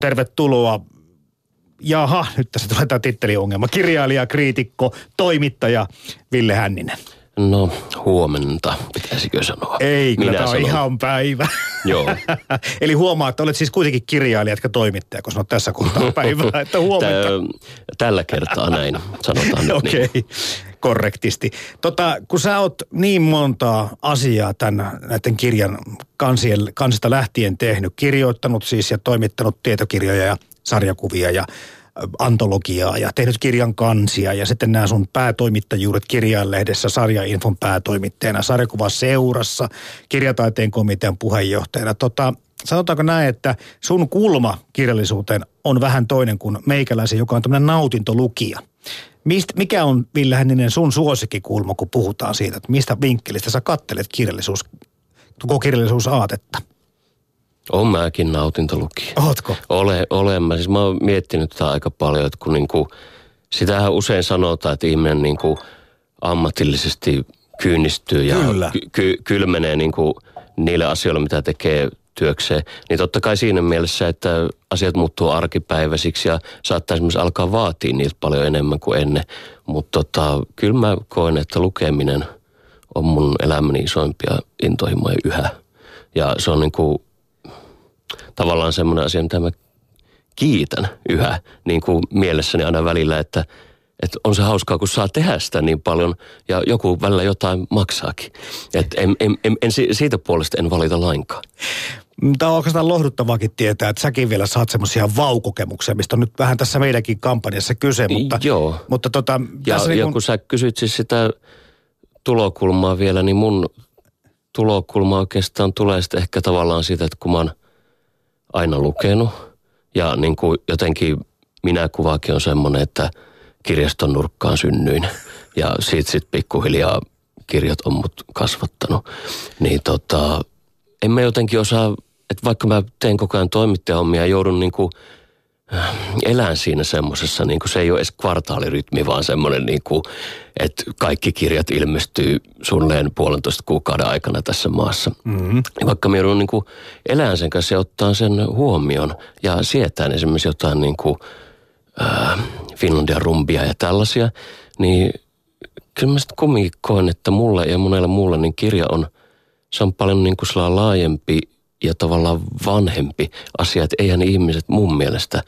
Tervetuloa. Jaha, nyt tässä tulee tämä titteliongelma. Kirjailija, kriitikko, toimittaja Ville Hänninen. No, huomenta, pitäisikö sanoa. Ei, kyllä tämä on sanon. ihan päivä. Joo. Eli huomaa, että olet siis kuitenkin kirjailija, etkä toimittaja, kun sanot tässä kohtaa päivää, että huomenta. Tällä kertaa näin, sanotaan nyt Okei, okay. niin. Korrektisti. Tota, kun sä oot niin monta asiaa tämän, näiden kirjan kansien, kansista lähtien tehnyt, kirjoittanut siis ja toimittanut tietokirjoja ja sarjakuvia ja antologiaa ja tehnyt kirjan kansia ja sitten nämä sun päätoimittajuudet kirjanlehdessä, sarjainfon päätoimittajana, seurassa, kirjataiteen komitean puheenjohtajana. Tota, sanotaanko näin, että sun kulma kirjallisuuteen on vähän toinen kuin meikäläisen, joka on tämmöinen nautintolukija. Mist, mikä on, Ville Hänninen, sun suosikkikulma, kun puhutaan siitä, että mistä vinkkelistä sä kattelet kirjallisuus, koko kirjallisuusaatetta? On mäkin nautintolukija. Ootko? Ole, olen. Mä, siis mä oon miettinyt tätä aika paljon, että kun niinku, sitähän usein sanotaan, että ihminen niinku ammatillisesti kyynistyy ja ky, ky, kylmenee niinku niille asioille, mitä tekee työkseen. Niin totta kai siinä mielessä, että asiat muuttuu arkipäiväisiksi ja saattaa esimerkiksi alkaa vaatia niiltä paljon enemmän kuin ennen. Mutta tota, kyllä mä koen, että lukeminen on mun elämäni isoimpia intohimoja yhä. Ja se on niin kuin tavallaan semmoinen asia, mitä mä kiitän yhä niin kuin mielessäni aina välillä, että, että on se hauskaa, kun saa tehdä sitä niin paljon ja joku välillä jotain maksaakin. että en, en, en, en, siitä puolesta en valita lainkaan. Tämä on oikeastaan lohduttavaakin tietää, että säkin vielä saat semmoisia vaukokemuksia, mistä on nyt vähän tässä meidänkin kampanjassa kyse. Mutta, Joo. Mutta tota, ja, tässä ja niin kun... kun sä kysyt siis sitä tulokulmaa vielä, niin mun tulokulma oikeastaan tulee sitten ehkä tavallaan siitä, että kun mä oon aina lukenut. Ja niin kuin jotenkin minä kuvaakin on semmoinen, että kirjaston nurkkaan synnyin. Ja siitä sitten pikkuhiljaa kirjat on mut kasvattanut. Niin tota, en mä jotenkin osaa, että vaikka mä teen koko ajan toimittajahommia ja joudun niin kuin – elän siinä semmoisessa, niin kuin se ei ole edes kvartaalirytmi, vaan semmoinen, niin kuin, että kaikki kirjat ilmestyy suunnilleen puolentoista kuukauden aikana tässä maassa. Mm-hmm. Vaikka me joudun niin kuin elään sen kanssa ja ottaa sen huomioon ja sietään esimerkiksi jotain niin kuin, äh, Finlandia rumbia ja tällaisia, niin kyllä mä sitten kumminkin koen, että mulle ja monella muulla niin kirja on, se on paljon niin kuin laajempi ja tavallaan vanhempi asia, että eihän ihmiset mun mielestä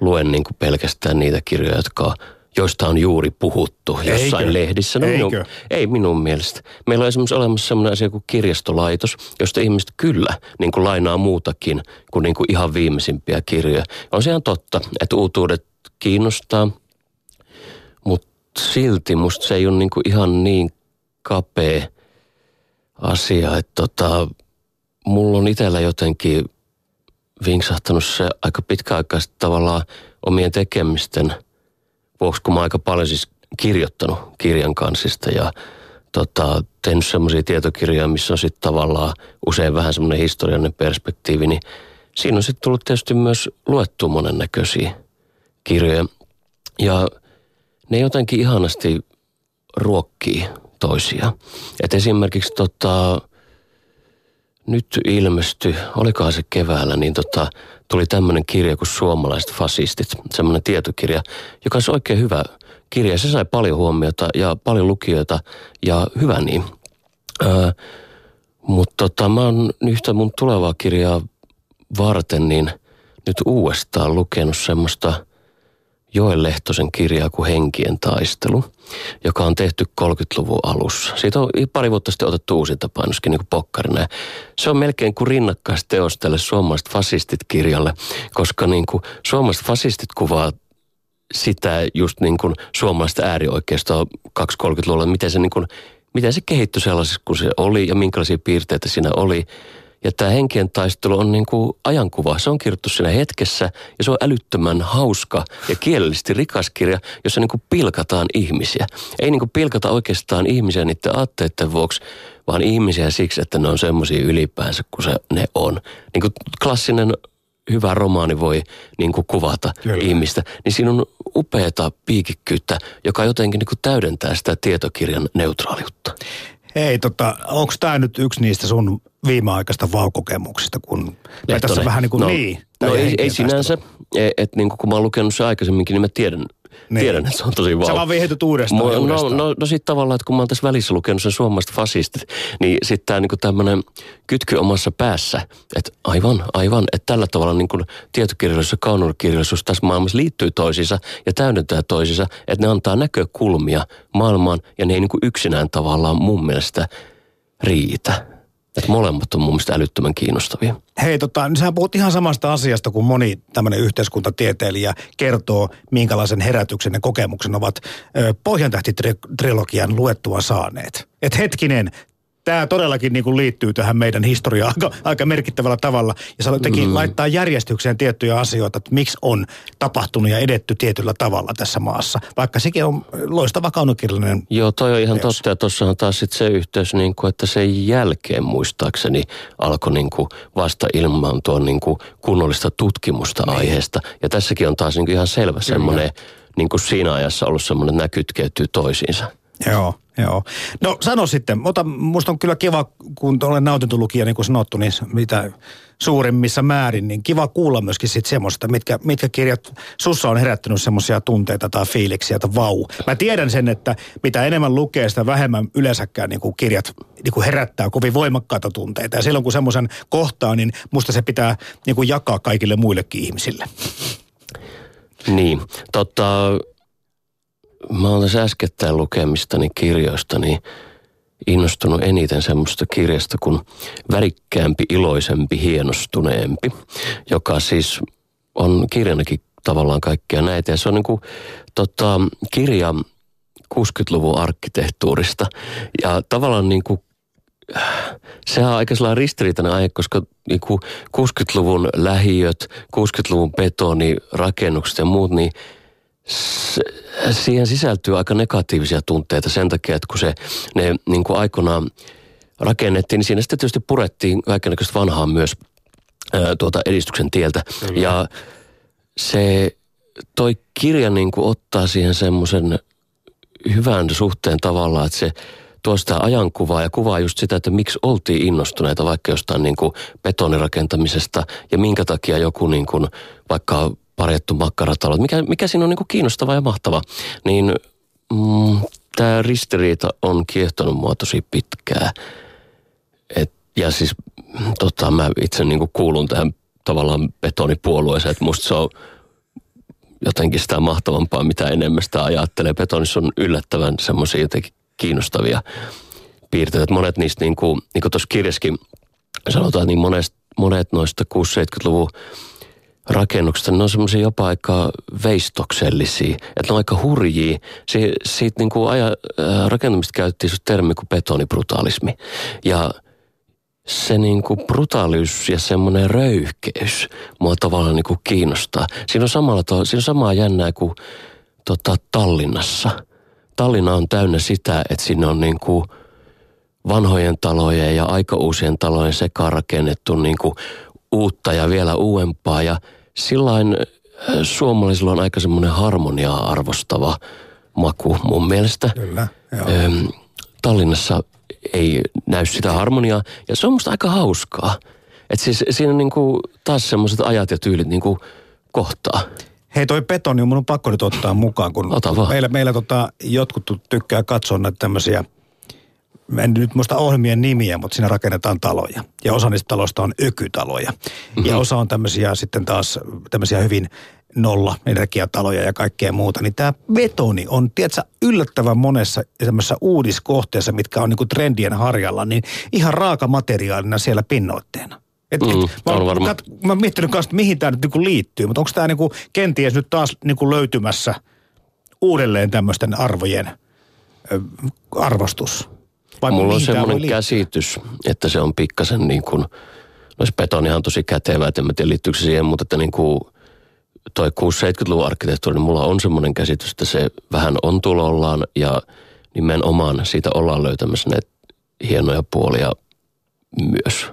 lue niin kuin pelkästään niitä kirjoja, jotka joista on juuri puhuttu jossain Eikö? lehdissä. No Eikö? Minun, ei minun mielestä. Meillä on esimerkiksi olemassa sellainen asia kuin kirjastolaitos, josta ihmiset kyllä niin kuin lainaa muutakin kuin, niin kuin ihan viimeisimpiä kirjoja. On se ihan totta, että uutuudet kiinnostaa, mutta silti musta se ei ole niin kuin ihan niin kapea asia, että tota, mulla on itsellä jotenkin vinksahtanut se aika pitkäaikaisesti tavallaan omien tekemisten vuoksi, kun mä aika paljon siis kirjoittanut kirjan kansista ja tota, tehnyt semmoisia tietokirjoja, missä on sitten tavallaan usein vähän semmoinen historiallinen perspektiivi, niin siinä on sitten tullut tietysti myös luettu monennäköisiä kirjoja. Ja ne jotenkin ihanasti ruokkii toisia. Et esimerkiksi tota, nyt ilmestyi, olikohan se keväällä, niin tota, tuli tämmöinen kirja kuin Suomalaiset fasistit, semmoinen tietokirja, joka on oikein hyvä kirja. Se sai paljon huomiota ja paljon lukijoita ja hyvä niin. Öö, Mutta tota, mä oon yhtä mun tulevaa kirjaa varten niin nyt uudestaan lukenut semmoista – Joel Lehtosen kirjaa kuin Henkien taistelu, joka on tehty 30-luvun alussa. Siitä on pari vuotta sitten otettu uusinta painoskin niin kuin pokkarina. Se on melkein kuin rinnakkaisteos tälle suomalaiset fasistit-kirjalle, koska niin kuin suomalaiset fasistit kuvaa sitä just niin kuin suomalaista äärioikeistoa 230-luvulla, miten se, niin kuin, miten se kehittyi sellaisessa kuin se oli ja minkälaisia piirteitä siinä oli – ja tämä henkien taistelu on niin kuin ajankuva. Se on kirjoittu siinä hetkessä ja se on älyttömän hauska ja kielellisesti rikas kirja, jossa niin kuin pilkataan ihmisiä. Ei niin kuin pilkata oikeastaan ihmisiä niiden aatteiden vuoksi, vaan ihmisiä siksi, että ne on semmoisia ylipäänsä kuin se ne on. Niin kuin klassinen hyvä romaani voi niin kuin kuvata Kyllä. ihmistä, niin siinä on upeata piikikkyyttä, joka jotenkin niin kuin täydentää sitä tietokirjan neutraaliutta. Hei, tota, onko tämä nyt yksi niistä sun viimeaikaista vaukokemuksista, kun tässä vähän niin kuin no, niin. No ei, ei sinänsä, että et, niin kun mä oon lukenut se aikaisemminkin, niin mä tiedän, niin. Tiedän, että se on tosi vau. Sä vaan viehdyt uudestaan, Mo, uudestaan. No, no, no sitten tavallaan, että kun mä oon tässä välissä lukenut sen suomalaiset fasistit, niin sitten tämä niinku tämmöinen kytky omassa päässä, että aivan, aivan, että tällä tavalla niinku tietokirjallisuus ja kaunokirjallisuus tässä maailmassa liittyy toisiinsa ja täydentää toisiinsa, että ne antaa näkökulmia maailmaan ja ne ei niinku yksinään tavallaan mun mielestä riitä. Että molemmat on mun mielestä älyttömän kiinnostavia. Hei, tota, niin sä puhut ihan samasta asiasta kuin moni tämmöinen yhteiskuntatieteilijä kertoo, minkälaisen herätyksen ja kokemuksen ovat Pohjantähti-trilogian luettua saaneet. Et hetkinen, tämä todellakin niin kuin liittyy tähän meidän historiaan aika, aika merkittävällä tavalla. Ja se jotenkin mm. laittaa järjestykseen tiettyjä asioita, että miksi on tapahtunut ja edetty tietyllä tavalla tässä maassa. Vaikka sekin on loistava kaunokirjallinen Joo, toi on ihan teos. totta. Ja tuossa on taas sit se yhteys, niin kuin, että sen jälkeen muistaakseni alkoi niin kuin vasta ilmaantua niin kuin kunnollista tutkimusta niin. aiheesta. Ja tässäkin on taas niin kuin ihan selvä semmoinen, niin kuin siinä ajassa ollut semmoinen, että nämä kytkeytyy toisiinsa. Joo. Joo. No sano sitten, mutta musta on kyllä kiva, kun olen nautintu lukija, niin kuin sanottu, niin mitä suurimmissa määrin, niin kiva kuulla myöskin sitten semmoista, mitkä, mitkä kirjat sussa on herättänyt semmoisia tunteita tai fiiliksiä, että vau. Mä tiedän sen, että mitä enemmän lukee, sitä vähemmän yleensäkään niin kuin kirjat niin kuin herättää kovin voimakkaita tunteita. Ja silloin kun semmoisen kohtaa, niin musta se pitää niin kuin jakaa kaikille muillekin ihmisille. Niin, totta, mä olen tässä äskettäin lukemistani kirjoista niin innostunut eniten semmoista kirjasta kuin Värikkäämpi, iloisempi, hienostuneempi, joka siis on kirjanakin tavallaan kaikkea näitä. Ja se on niin kuin, tota, kirja 60-luvun arkkitehtuurista. Ja tavallaan niin kuin, se on aika sellainen ristiriitainen aihe, koska niin kuin 60-luvun lähiöt, 60-luvun betonirakennukset ja muut, niin – siihen sisältyy aika negatiivisia tunteita sen takia, että kun se ne niin kuin aikoinaan rakennettiin, niin siinä sitten tietysti purettiin kaikenlaista vanhaa myös ää, tuota edistyksen tieltä. Kyllä. Ja se toi kirja niin kuin ottaa siihen semmoisen hyvän suhteen tavallaan, että se tuo sitä ajankuvaa ja kuvaa just sitä, että miksi oltiin innostuneita vaikka jostain niin kuin betonirakentamisesta ja minkä takia joku niin kuin vaikka parjattu makkaratalo. Mikä, mikä siinä on niin kuin kiinnostava ja mahtava. Niin mm, tämä ristiriita on kiehtonut mua tosi pitkään. Et, ja siis tota, mä itse niin kuulun tähän tavallaan betonipuolueeseen, että musta se on jotenkin sitä mahtavampaa, mitä enemmän sitä ajattelee. Betonissa on yllättävän semmoisia jotenkin kiinnostavia piirteitä. Monet niistä, niin kuin, niin kuin tuossa kirjaskin sanotaan, niin monet, monet noista 6-70-luvun rakennuksista, ne on semmoisia jopa aika veistoksellisia, että ne on aika hurjia. Si, siitä niin kuin aja, rakentamista käytettiin se termi kuin betonibrutaalismi. Ja se niin kuin brutaalius ja semmoinen röyhkeys mua tavallaan niin kuin kiinnostaa. Siinä on, samalla to, siinä on samaa jännää kuin tota, Tallinnassa. Tallinna on täynnä sitä, että siinä on niin kuin vanhojen talojen ja aika uusien talojen sekaan rakennettu niin kuin uutta ja vielä uudempaa. Ja sillain äh, suomalaisilla on aika semmoinen harmoniaa arvostava maku mun mielestä. Kyllä, joo. Tallinnassa ei näy sitä harmoniaa ja se on musta aika hauskaa. Että siis siinä on niinku taas semmoiset ajat ja tyylit niinku kohtaa. Hei toi betoni on mun pakko nyt ottaa mukaan, kun Ota vaan. meillä, meillä tota, jotkut tykkää katsoa näitä tämmöisiä en nyt muista ohjelmien nimiä, mutta siinä rakennetaan taloja. Ja osa niistä taloista on ökytaloja. Mm-hmm. Ja mhm. osa on tämmöisiä sitten taas tämmöisiä hyvin nolla energiataloja ja kaikkea muuta, niin tämä betoni on, tiedätkö, yllättävän monessa tämmöisessä uudiskohteessa, mitkä on niinku trendien harjalla, niin ihan raaka materiaalina siellä pinnoitteena. Et, mm, et, mä, on varma. Kat, mä oon miettinyt kanssa, että mihin tämä nyt niinku liittyy, mutta onko tämä niinku kenties nyt taas niinku löytymässä uudelleen tämmöisten arvojen ö, arvostus? Vai Mulla on semmoinen käsitys, että se on pikkasen niin kuin, no se betonihan on tosi kätevä, että en mä tiedä liittyykö se siihen, mutta että niin kuin toi 6-70-luvun arkkitehtuuri, niin mulla on semmoinen käsitys, että se vähän on tulollaan ja nimenomaan siitä ollaan löytämässä näitä hienoja puolia myös.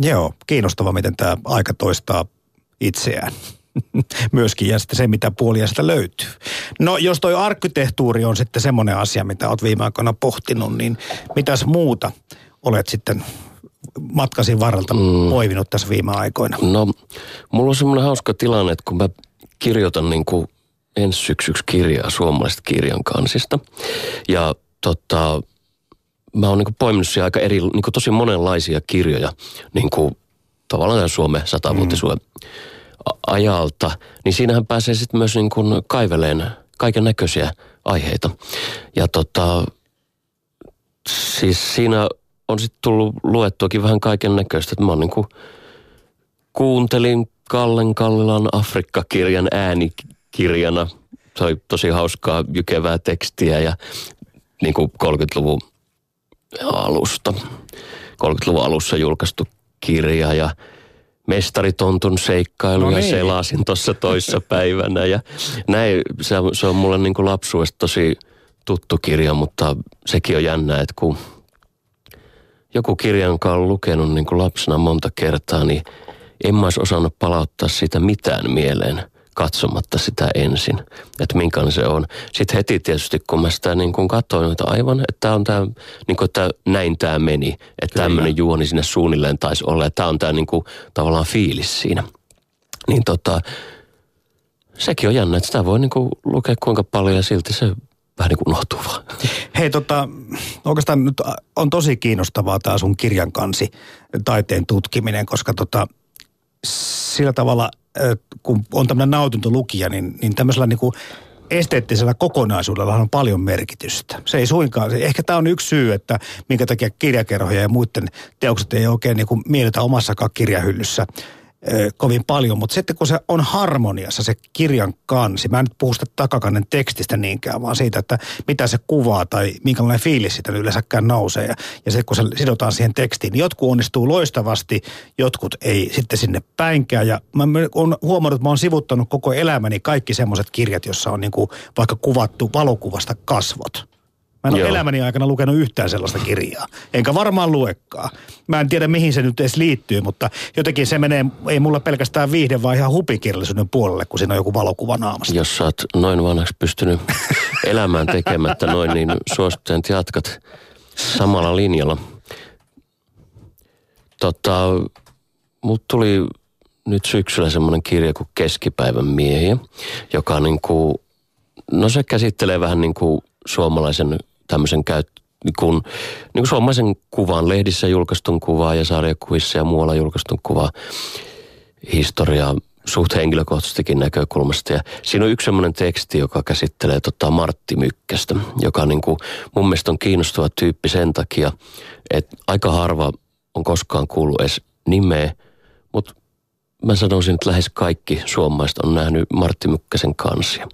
Joo, kiinnostava, miten tämä aika toistaa itseään. Myöskin, ja sitten se, mitä puolia sitä löytyy. No, jos toi arkkitehtuuri on sitten semmoinen asia, mitä olet viime aikoina pohtinut, niin mitäs muuta olet sitten matkasi varrelta mm. poivinut tässä viime aikoina? No, mulla on semmoinen hauska tilanne, että kun mä kirjoitan niin kuin ensi syksyksi kirjaa suomalaisesta kirjan kansista. Ja tota, mä oon niin poiminut siellä aika eri, niin tosi monenlaisia kirjoja, niin kuin tavallaan tämän Suomen satavuotisuuden mm. Ajalta. Niin siinähän pääsee sitten myös niin kuin kaiveleen kaiken näköisiä aiheita. Ja tota, siis siinä on sitten tullut luettuakin vähän kaiken näköistä. Mä niin kuin kuuntelin Kallen Kallilan Afrikka-kirjan äänikirjana. Se oli tosi hauskaa, jykevää tekstiä ja niin kuin 30-luvun alusta, 30-luvun alussa julkaistu kirja ja mestaritontun seikkailuja no niin. selasin tuossa toissa päivänä. Ja näin, se, se on mulle niin kuin lapsuudesta tosi tuttu kirja, mutta sekin on jännä, että kun joku kirja, jonka on lukenut niin kuin lapsena monta kertaa, niin en mä olisi osannut palauttaa sitä mitään mieleen katsomatta sitä ensin, että minkälainen se on. Sitten heti tietysti, kun mä sitä niin kuin katsoin, että aivan, että on tämä, niin kuin, että näin tämä meni, että tämmöinen juoni sinne suunnilleen taisi olla, että tämä on tämä niin kuin, tavallaan fiilis siinä. Niin tota, sekin on jännä, että sitä voi niin kuin lukea kuinka paljon ja silti se vähän niin kuin unohtuu vaan. Hei tota, oikeastaan nyt on tosi kiinnostavaa tämä sun kirjan kansi, taiteen tutkiminen, koska tota, sillä tavalla, kun on tämmöinen nautintolukija, niin, niin tämmöisellä niin kuin esteettisellä kokonaisuudella on paljon merkitystä. Se ei suinkaan, ehkä tämä on yksi syy, että minkä takia kirjakerhoja ja muiden teokset ei oikein niin kuin miellytä omassakaan kirjahyllyssä kovin paljon, mutta sitten kun se on harmoniassa se kirjan kansi, mä en nyt puhu sitä takakannen tekstistä niinkään, vaan siitä, että mitä se kuvaa tai minkälainen fiilis sitä yleensäkään nousee. Ja, ja se, kun se sidotaan siihen tekstiin, niin jotkut onnistuu loistavasti, jotkut ei sitten sinne päinkään. Ja mä oon huomannut, että mä oon sivuttanut koko elämäni kaikki semmoiset kirjat, jossa on niin kuin vaikka kuvattu valokuvasta kasvot. Mä en ole elämäni aikana lukenut yhtään sellaista kirjaa. Enkä varmaan luekkaa. Mä en tiedä, mihin se nyt edes liittyy, mutta jotenkin se menee, ei mulla pelkästään viihde, vaan ihan hupikirjallisuuden puolelle, kun siinä on joku valokuva naamasta. Jos sä oot noin vanhaksi pystynyt elämään tekemättä noin, niin suosittelen, että jatkat samalla linjalla. Tota, mut tuli nyt syksyllä semmoinen kirja kuin Keskipäivän miehiä, joka niin kuin, no se käsittelee vähän niin kuin suomalaisen tämmöisen käyt, kun, niin kuin suomalaisen kuvan, lehdissä julkaistun kuvaa ja sarjakuvissa ja muualla julkaistun kuvaa historiaa suht henkilökohtaisestikin näkökulmasta. Ja siinä on yksi semmoinen teksti, joka käsittelee tota Martti Mykkästä, joka niin kuin mun mielestä on kiinnostava tyyppi sen takia, että aika harva on koskaan kuullut edes nimeä, mutta mä sanoisin, että lähes kaikki suomalaiset on nähnyt Martti Mykkäsen kansia.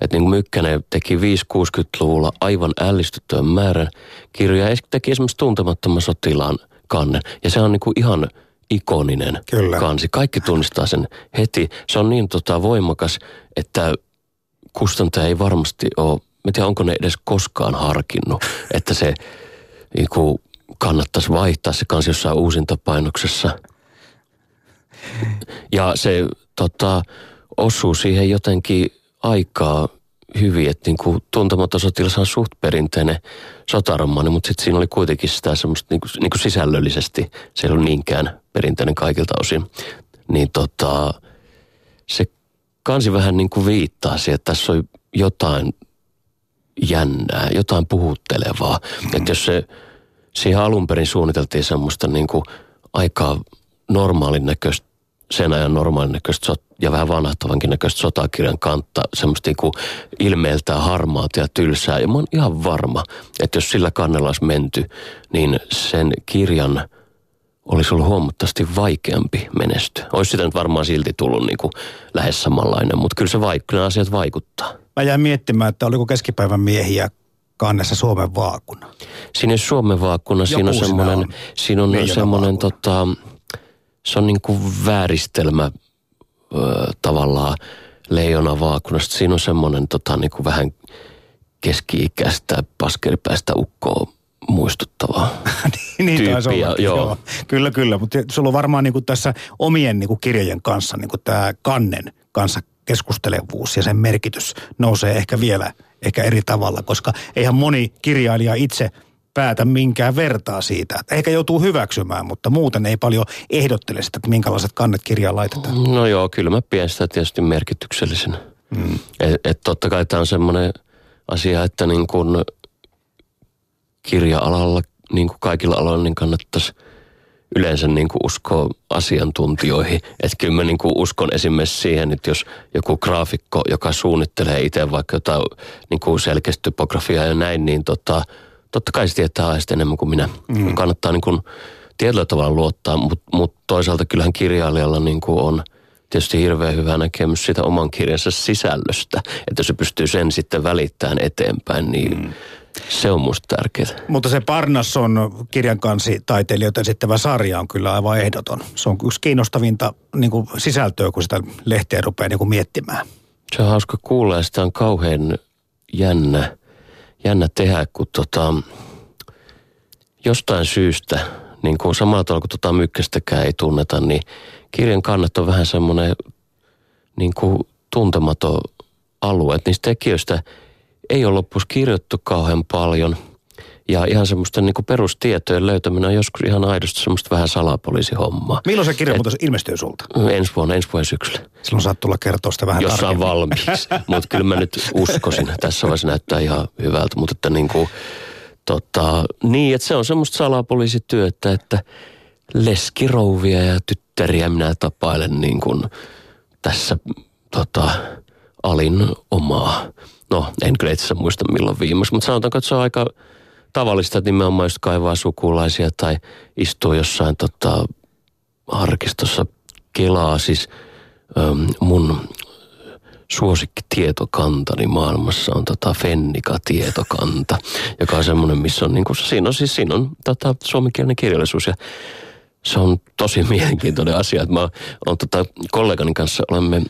Että niin kuin Mykkänen teki 5-60-luvulla aivan ällistyttävän määrän kirjoja ja teki esimerkiksi tuntemattoman sotilaan kannen. Ja se on niin kuin ihan ikoninen Kyllä. kansi. Kaikki tunnistaa sen heti. Se on niin tota voimakas, että kustantaja ei varmasti ole, mä tiedän, onko ne edes koskaan harkinnut, että se niin kuin kannattaisi vaihtaa se kansi jossain uusintapainoksessa – ja se tota, osuu siihen jotenkin aikaa hyvin, että niin kuin tuntematon sotilas on suht perinteinen sotaromaani, mutta sitten siinä oli kuitenkin sitä semmoista niin kuin, niin kuin sisällöllisesti, se ei ollut niinkään perinteinen kaikilta osin. Niin tota, se kansi vähän niin kuin viittaa siihen, että tässä on jotain jännää, jotain puhuttelevaa. Mm. Että jos se siihen alun perin suunniteltiin semmoista niin kuin aika normaalin näköistä sen ajan normaalin näköistä ja vähän vanhahtavankin näköistä sotakirjan kantta, semmoista niin kuin ilmeeltään harmaata ja tylsää. Ja mä oon ihan varma, että jos sillä kannella olisi menty, niin sen kirjan olisi ollut huomattavasti vaikeampi menestyä. Olisi sitä nyt varmaan silti tullut niin kuin lähes samanlainen, mutta kyllä se vaik- nämä asiat vaikuttaa. Mä jäin miettimään, että oliko keskipäivän miehiä kannessa Suomen vaakuna. Siinä Suomen vaakuna, siinä on semmoinen, on. siinä on semmoinen tota, se on niin kuin vääristelmä ö, tavallaan leijona vaakunasta. Siinä on semmoinen tota, niin kuin vähän keski-ikäistä paskeripäistä ukkoa muistuttavaa niin, niin tyyppiä. ollakin, Joo. joo. Kyllä, kyllä. Mutta sulla on varmaan niin kuin tässä omien niin kuin kirjojen kanssa niin kuin tämä kannen kanssa keskustelevuus ja sen merkitys nousee ehkä vielä ehkä eri tavalla, koska eihän moni kirjailija itse päätä minkään vertaa siitä. Ehkä joutuu hyväksymään, mutta muuten ei paljon ehdottele sitä, että minkälaiset kannet kirjaan laitetaan. No joo, kyllä mä pidän sitä tietysti merkityksellisenä. Mm. Et, et totta kai tämä on semmoinen asia, että niin kun kirja-alalla, niin kuin kaikilla aloilla, niin kannattaisi yleensä niin kuin uskoa asiantuntijoihin. Että kyllä mä niin kuin uskon esimerkiksi siihen, että jos joku graafikko, joka suunnittelee itse vaikka jotain niin kuin selkeästi typografiaa ja näin, niin tota, totta kai se tietää aiheesta enemmän kuin minä. Mm. Kannattaa niin kuin tietyllä tavalla luottaa, mutta mut toisaalta kyllähän kirjailijalla niin kuin on tietysti hirveän hyvä näkemys sitä oman kirjansa sisällöstä. Että se pystyy sen sitten välittämään eteenpäin, niin mm. se on musta tärkeää. Mutta se Parnasson kirjan kansi taiteilijoita esittävä sarja on kyllä aivan ehdoton. Se on yksi kiinnostavinta niin kuin sisältöä, kun sitä lehteä rupeaa niin kuin miettimään. Se on hauska kuulla ja sitä on kauhean jännä, jännä tehdä, kun tota, jostain syystä, niin kuin samalla tavalla kuin tota mykkästäkään ei tunneta, niin kirjan kannat on vähän semmoinen niin kuin tuntematon alue. Että niistä tekijöistä ei ole loppuisi kirjoittu kauhean paljon. Ja ihan semmoista niin kuin perustietojen löytäminen on joskus ihan aidosti semmoista vähän salapoliisihommaa. Milloin se kirja muuten ilmestyy sulta? Ensi vuonna, ensi vuonna syksyllä. Silloin saat tulla kertoa sitä vähän Jos on valmis. Mutta kyllä mä nyt uskoisin. Tässä vaiheessa näyttää ihan hyvältä. Mutta että niin kuin, tota, niin, että se on semmoista salapoliisityötä, että leskirouvia ja tyttäriä minä tapailen niin kuin tässä tota, alin omaa. No, en kyllä itse muista milloin viimeksi, mutta sanotaanko, että se on aika tavallista, nimenomaan just kaivaa sukulaisia tai istuu jossain tota, arkistossa kelaa. Siis äm, mun suosikkitietokantani maailmassa on tota Fennika-tietokanta, joka on semmoinen, missä on, niin kuin, siinä on siis siinä on tota, suomenkielinen kirjallisuus ja se on tosi mielenkiintoinen asia, että mä oon tota, kollegani kanssa olemme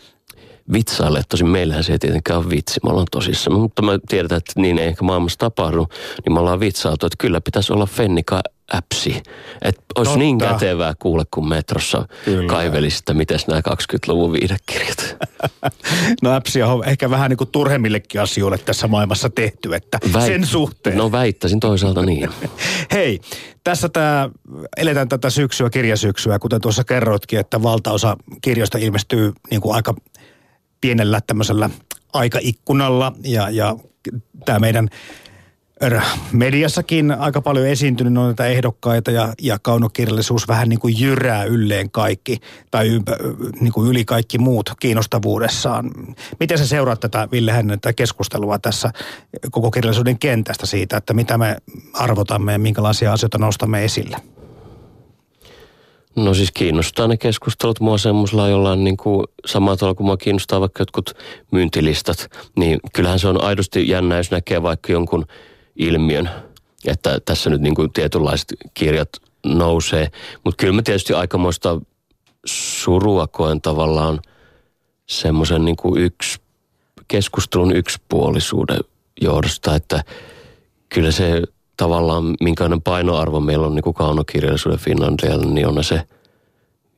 vitsaille, tosin meillähän se ei tietenkään ole vitsi, me ollaan tosissaan, mutta me tiedetään, että niin ei ehkä maailmassa tapahdu, niin me ollaan vitsailtu, että kyllä pitäisi olla Fennika äpsi. Että olisi Totta. niin kätevää kuule, kun metrossa Kyllä. kaivelisi, että miten nämä 20-luvun viidekirjat. No äpsiä on ehkä vähän niin kuin turhemmillekin asioille tässä maailmassa tehty, että Väit- sen suhteen. No väittäisin toisaalta niin. Hei, tässä tämä, eletään tätä syksyä, kirjasyksyä, kuten tuossa kerroitkin, että valtaosa kirjoista ilmestyy niin kuin aika pienellä tämmöisellä aikaikkunalla ja, ja tämä meidän er, mediassakin aika paljon esiintynyt on näitä ehdokkaita ja, ja kaunokirjallisuus vähän niin kuin jyrää ylleen kaikki tai ympä, niin kuin yli kaikki muut kiinnostavuudessaan. Miten sä seuraat tätä, Ville Hänninen, tätä keskustelua tässä koko kirjallisuuden kentästä siitä, että mitä me arvotamme ja minkälaisia asioita nostamme esille? No siis kiinnostaa ne keskustelut mua semmoisella jollain niin kuin samalla tavalla kuin mua kiinnostaa vaikka jotkut myyntilistat. Niin kyllähän se on aidosti jännä, jos näkee vaikka jonkun ilmiön, että tässä nyt niin kuin tietynlaiset kirjat nousee. Mutta kyllä mä tietysti aikamoista surua koen tavallaan semmoisen niin kuin yksi, keskustelun yksipuolisuuden johdosta, että kyllä se tavallaan, minkälainen painoarvo meillä on niin kuin kaunokirjallisuuden Finlandialla, niin on se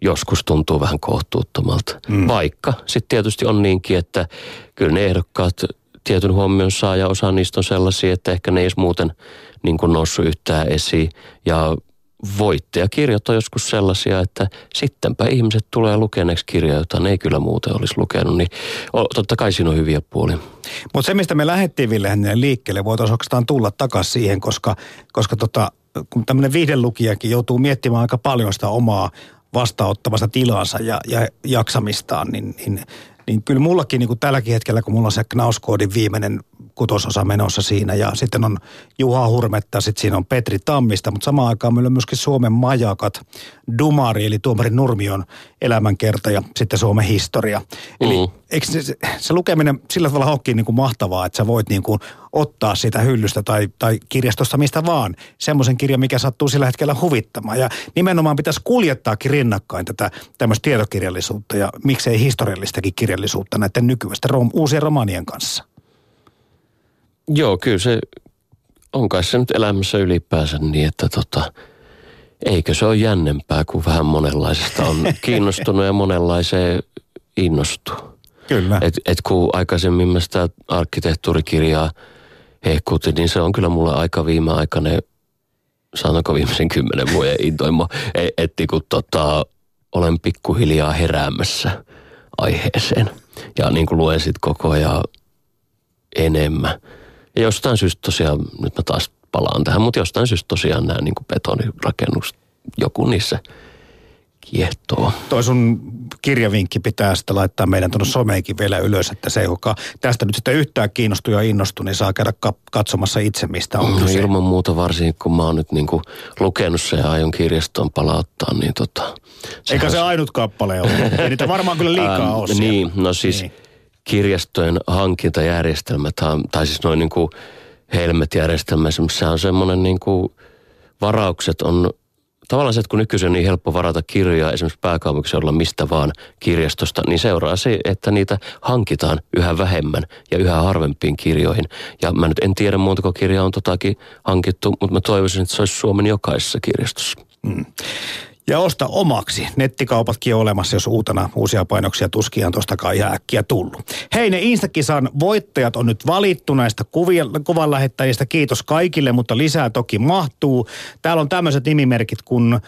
joskus tuntuu vähän kohtuuttomalta. Mm. Vaikka sitten tietysti on niinkin, että kyllä ne ehdokkaat tietyn huomion saa ja osa niistä on sellaisia, että ehkä ne ei edes muuten niin kuin noussut yhtään esiin. Ja voittajakirjat on joskus sellaisia, että sittenpä ihmiset tulee lukeneeksi kirjoja, joita ne ei kyllä muuten olisi lukenut. Niin totta kai siinä on hyviä puolia. Mutta se, mistä me lähdettiin Ville liikkeelle, voitaisiin oikeastaan tulla takaisin siihen, koska, koska tota, kun tämmöinen viihdelukijakin joutuu miettimään aika paljon sitä omaa vastaanottamasta tilansa ja, ja jaksamistaan, niin, niin, niin kyllä mullakin niin kuin tälläkin hetkellä, kun mulla on se Knauskoodin viimeinen kutososa menossa siinä ja sitten on Juha Hurmetta, sitten siinä on Petri Tammista, mutta samaan aikaan meillä on myöskin Suomen majakat, Dumari eli Tuomari Nurmion elämänkerta ja sitten Suomen historia. Eli Mm. eikö se, se, se lukeminen sillä tavalla olekin niin kuin mahtavaa, että sä voit niin kuin ottaa sitä hyllystä tai, tai kirjastosta mistä vaan semmoisen kirjan, mikä sattuu sillä hetkellä huvittamaan. Ja nimenomaan pitäisi kuljettaakin rinnakkain tätä tämmöistä tietokirjallisuutta ja miksei historiallistakin kirjallisuutta näiden nykyisten rom, uusien romanien kanssa. Joo, kyllä se on kai se nyt elämässä ylipäänsä niin, että tota, eikö se ole jännempää, kuin vähän monenlaisesta on kiinnostunut ja monenlaiseen innostuu. Kyllä. Et, et kun aikaisemmin mä sitä arkkitehtuurikirjaa hehkutin, niin se on kyllä mulle aika viimeaikainen, sanotaanko viimeisen kymmenen vuoden intoimo, että kun tota, olen pikkuhiljaa heräämässä aiheeseen. Ja niin kuin luen sitten koko ajan enemmän. Ja jostain syystä tosiaan, nyt mä taas palaan tähän, mutta jostain syystä tosiaan nämä niin kuin betonirakennukset, joku niissä kiehtoo. Toi sun kirjavinkki pitää sitten laittaa meidän tuonne someenkin vielä ylös, että se, joka tästä nyt sitten yhtään kiinnostuu ja innostuu, niin saa käydä katsomassa itse, mistä on no, kyse. Ilman muuta varsinkin, kun mä oon nyt niin kuin lukenut sen ja aion kirjastoon palauttaa, niin tota... Eikä se ainut kappale ole. Ei niitä varmaan kyllä liikaa ole Niin, no siis niin. Kirjastojen hankintajärjestelmät, tai siis noin niin kuin helmetjärjestelmä, se on semmoinen niin kuin varaukset on tavallaan se, että kun nykyisin on niin helppo varata kirjoja esimerkiksi pääkaupunkiseudulla mistä vaan kirjastosta, niin seuraa se, että niitä hankitaan yhä vähemmän ja yhä harvempiin kirjoihin. Ja mä nyt en tiedä montako kirjaa on totakin hankittu, mutta mä toivoisin, että se olisi Suomen jokaisessa kirjastossa. Mm ja osta omaksi. Nettikaupatkin on olemassa, jos uutena uusia painoksia tuskiaan tuostakaan ihan äkkiä tullut. Hei, ne Instakisan voittajat on nyt valittu näistä kuvan lähettäjistä. Kiitos kaikille, mutta lisää toki mahtuu. Täällä on tämmöiset nimimerkit kuin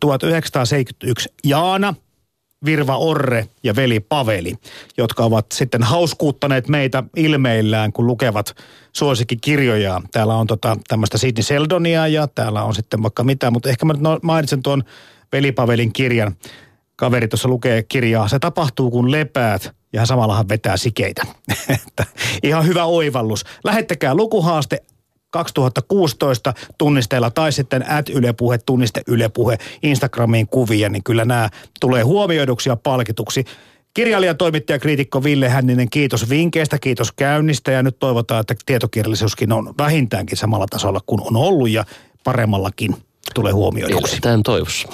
1971 Jaana, Virva Orre ja veli Paveli, jotka ovat sitten hauskuuttaneet meitä ilmeillään, kun lukevat suosikkikirjoja. Täällä on tota, tämmöistä Sidney Seldonia ja täällä on sitten vaikka mitä, mutta ehkä mä nyt no, mainitsen tuon veli Pavelin kirjan. Kaveri tuossa lukee kirjaa. Se tapahtuu, kun lepäät ja samallahan vetää sikeitä. Ihan hyvä oivallus. Lähettäkää lukuhaaste 2016 tunnisteella tai sitten at ylepuhe, tunniste ylepuhe Instagramiin kuvia, niin kyllä nämä tulee huomioiduksi ja palkituksi. Kirjailija, toimittaja, kriitikko Ville Hänninen, kiitos vinkkeistä, kiitos käynnistä ja nyt toivotaan, että tietokirjallisuuskin on vähintäänkin samalla tasolla kuin on ollut ja paremmallakin tulee huomioiduksi. Tämän toivossa.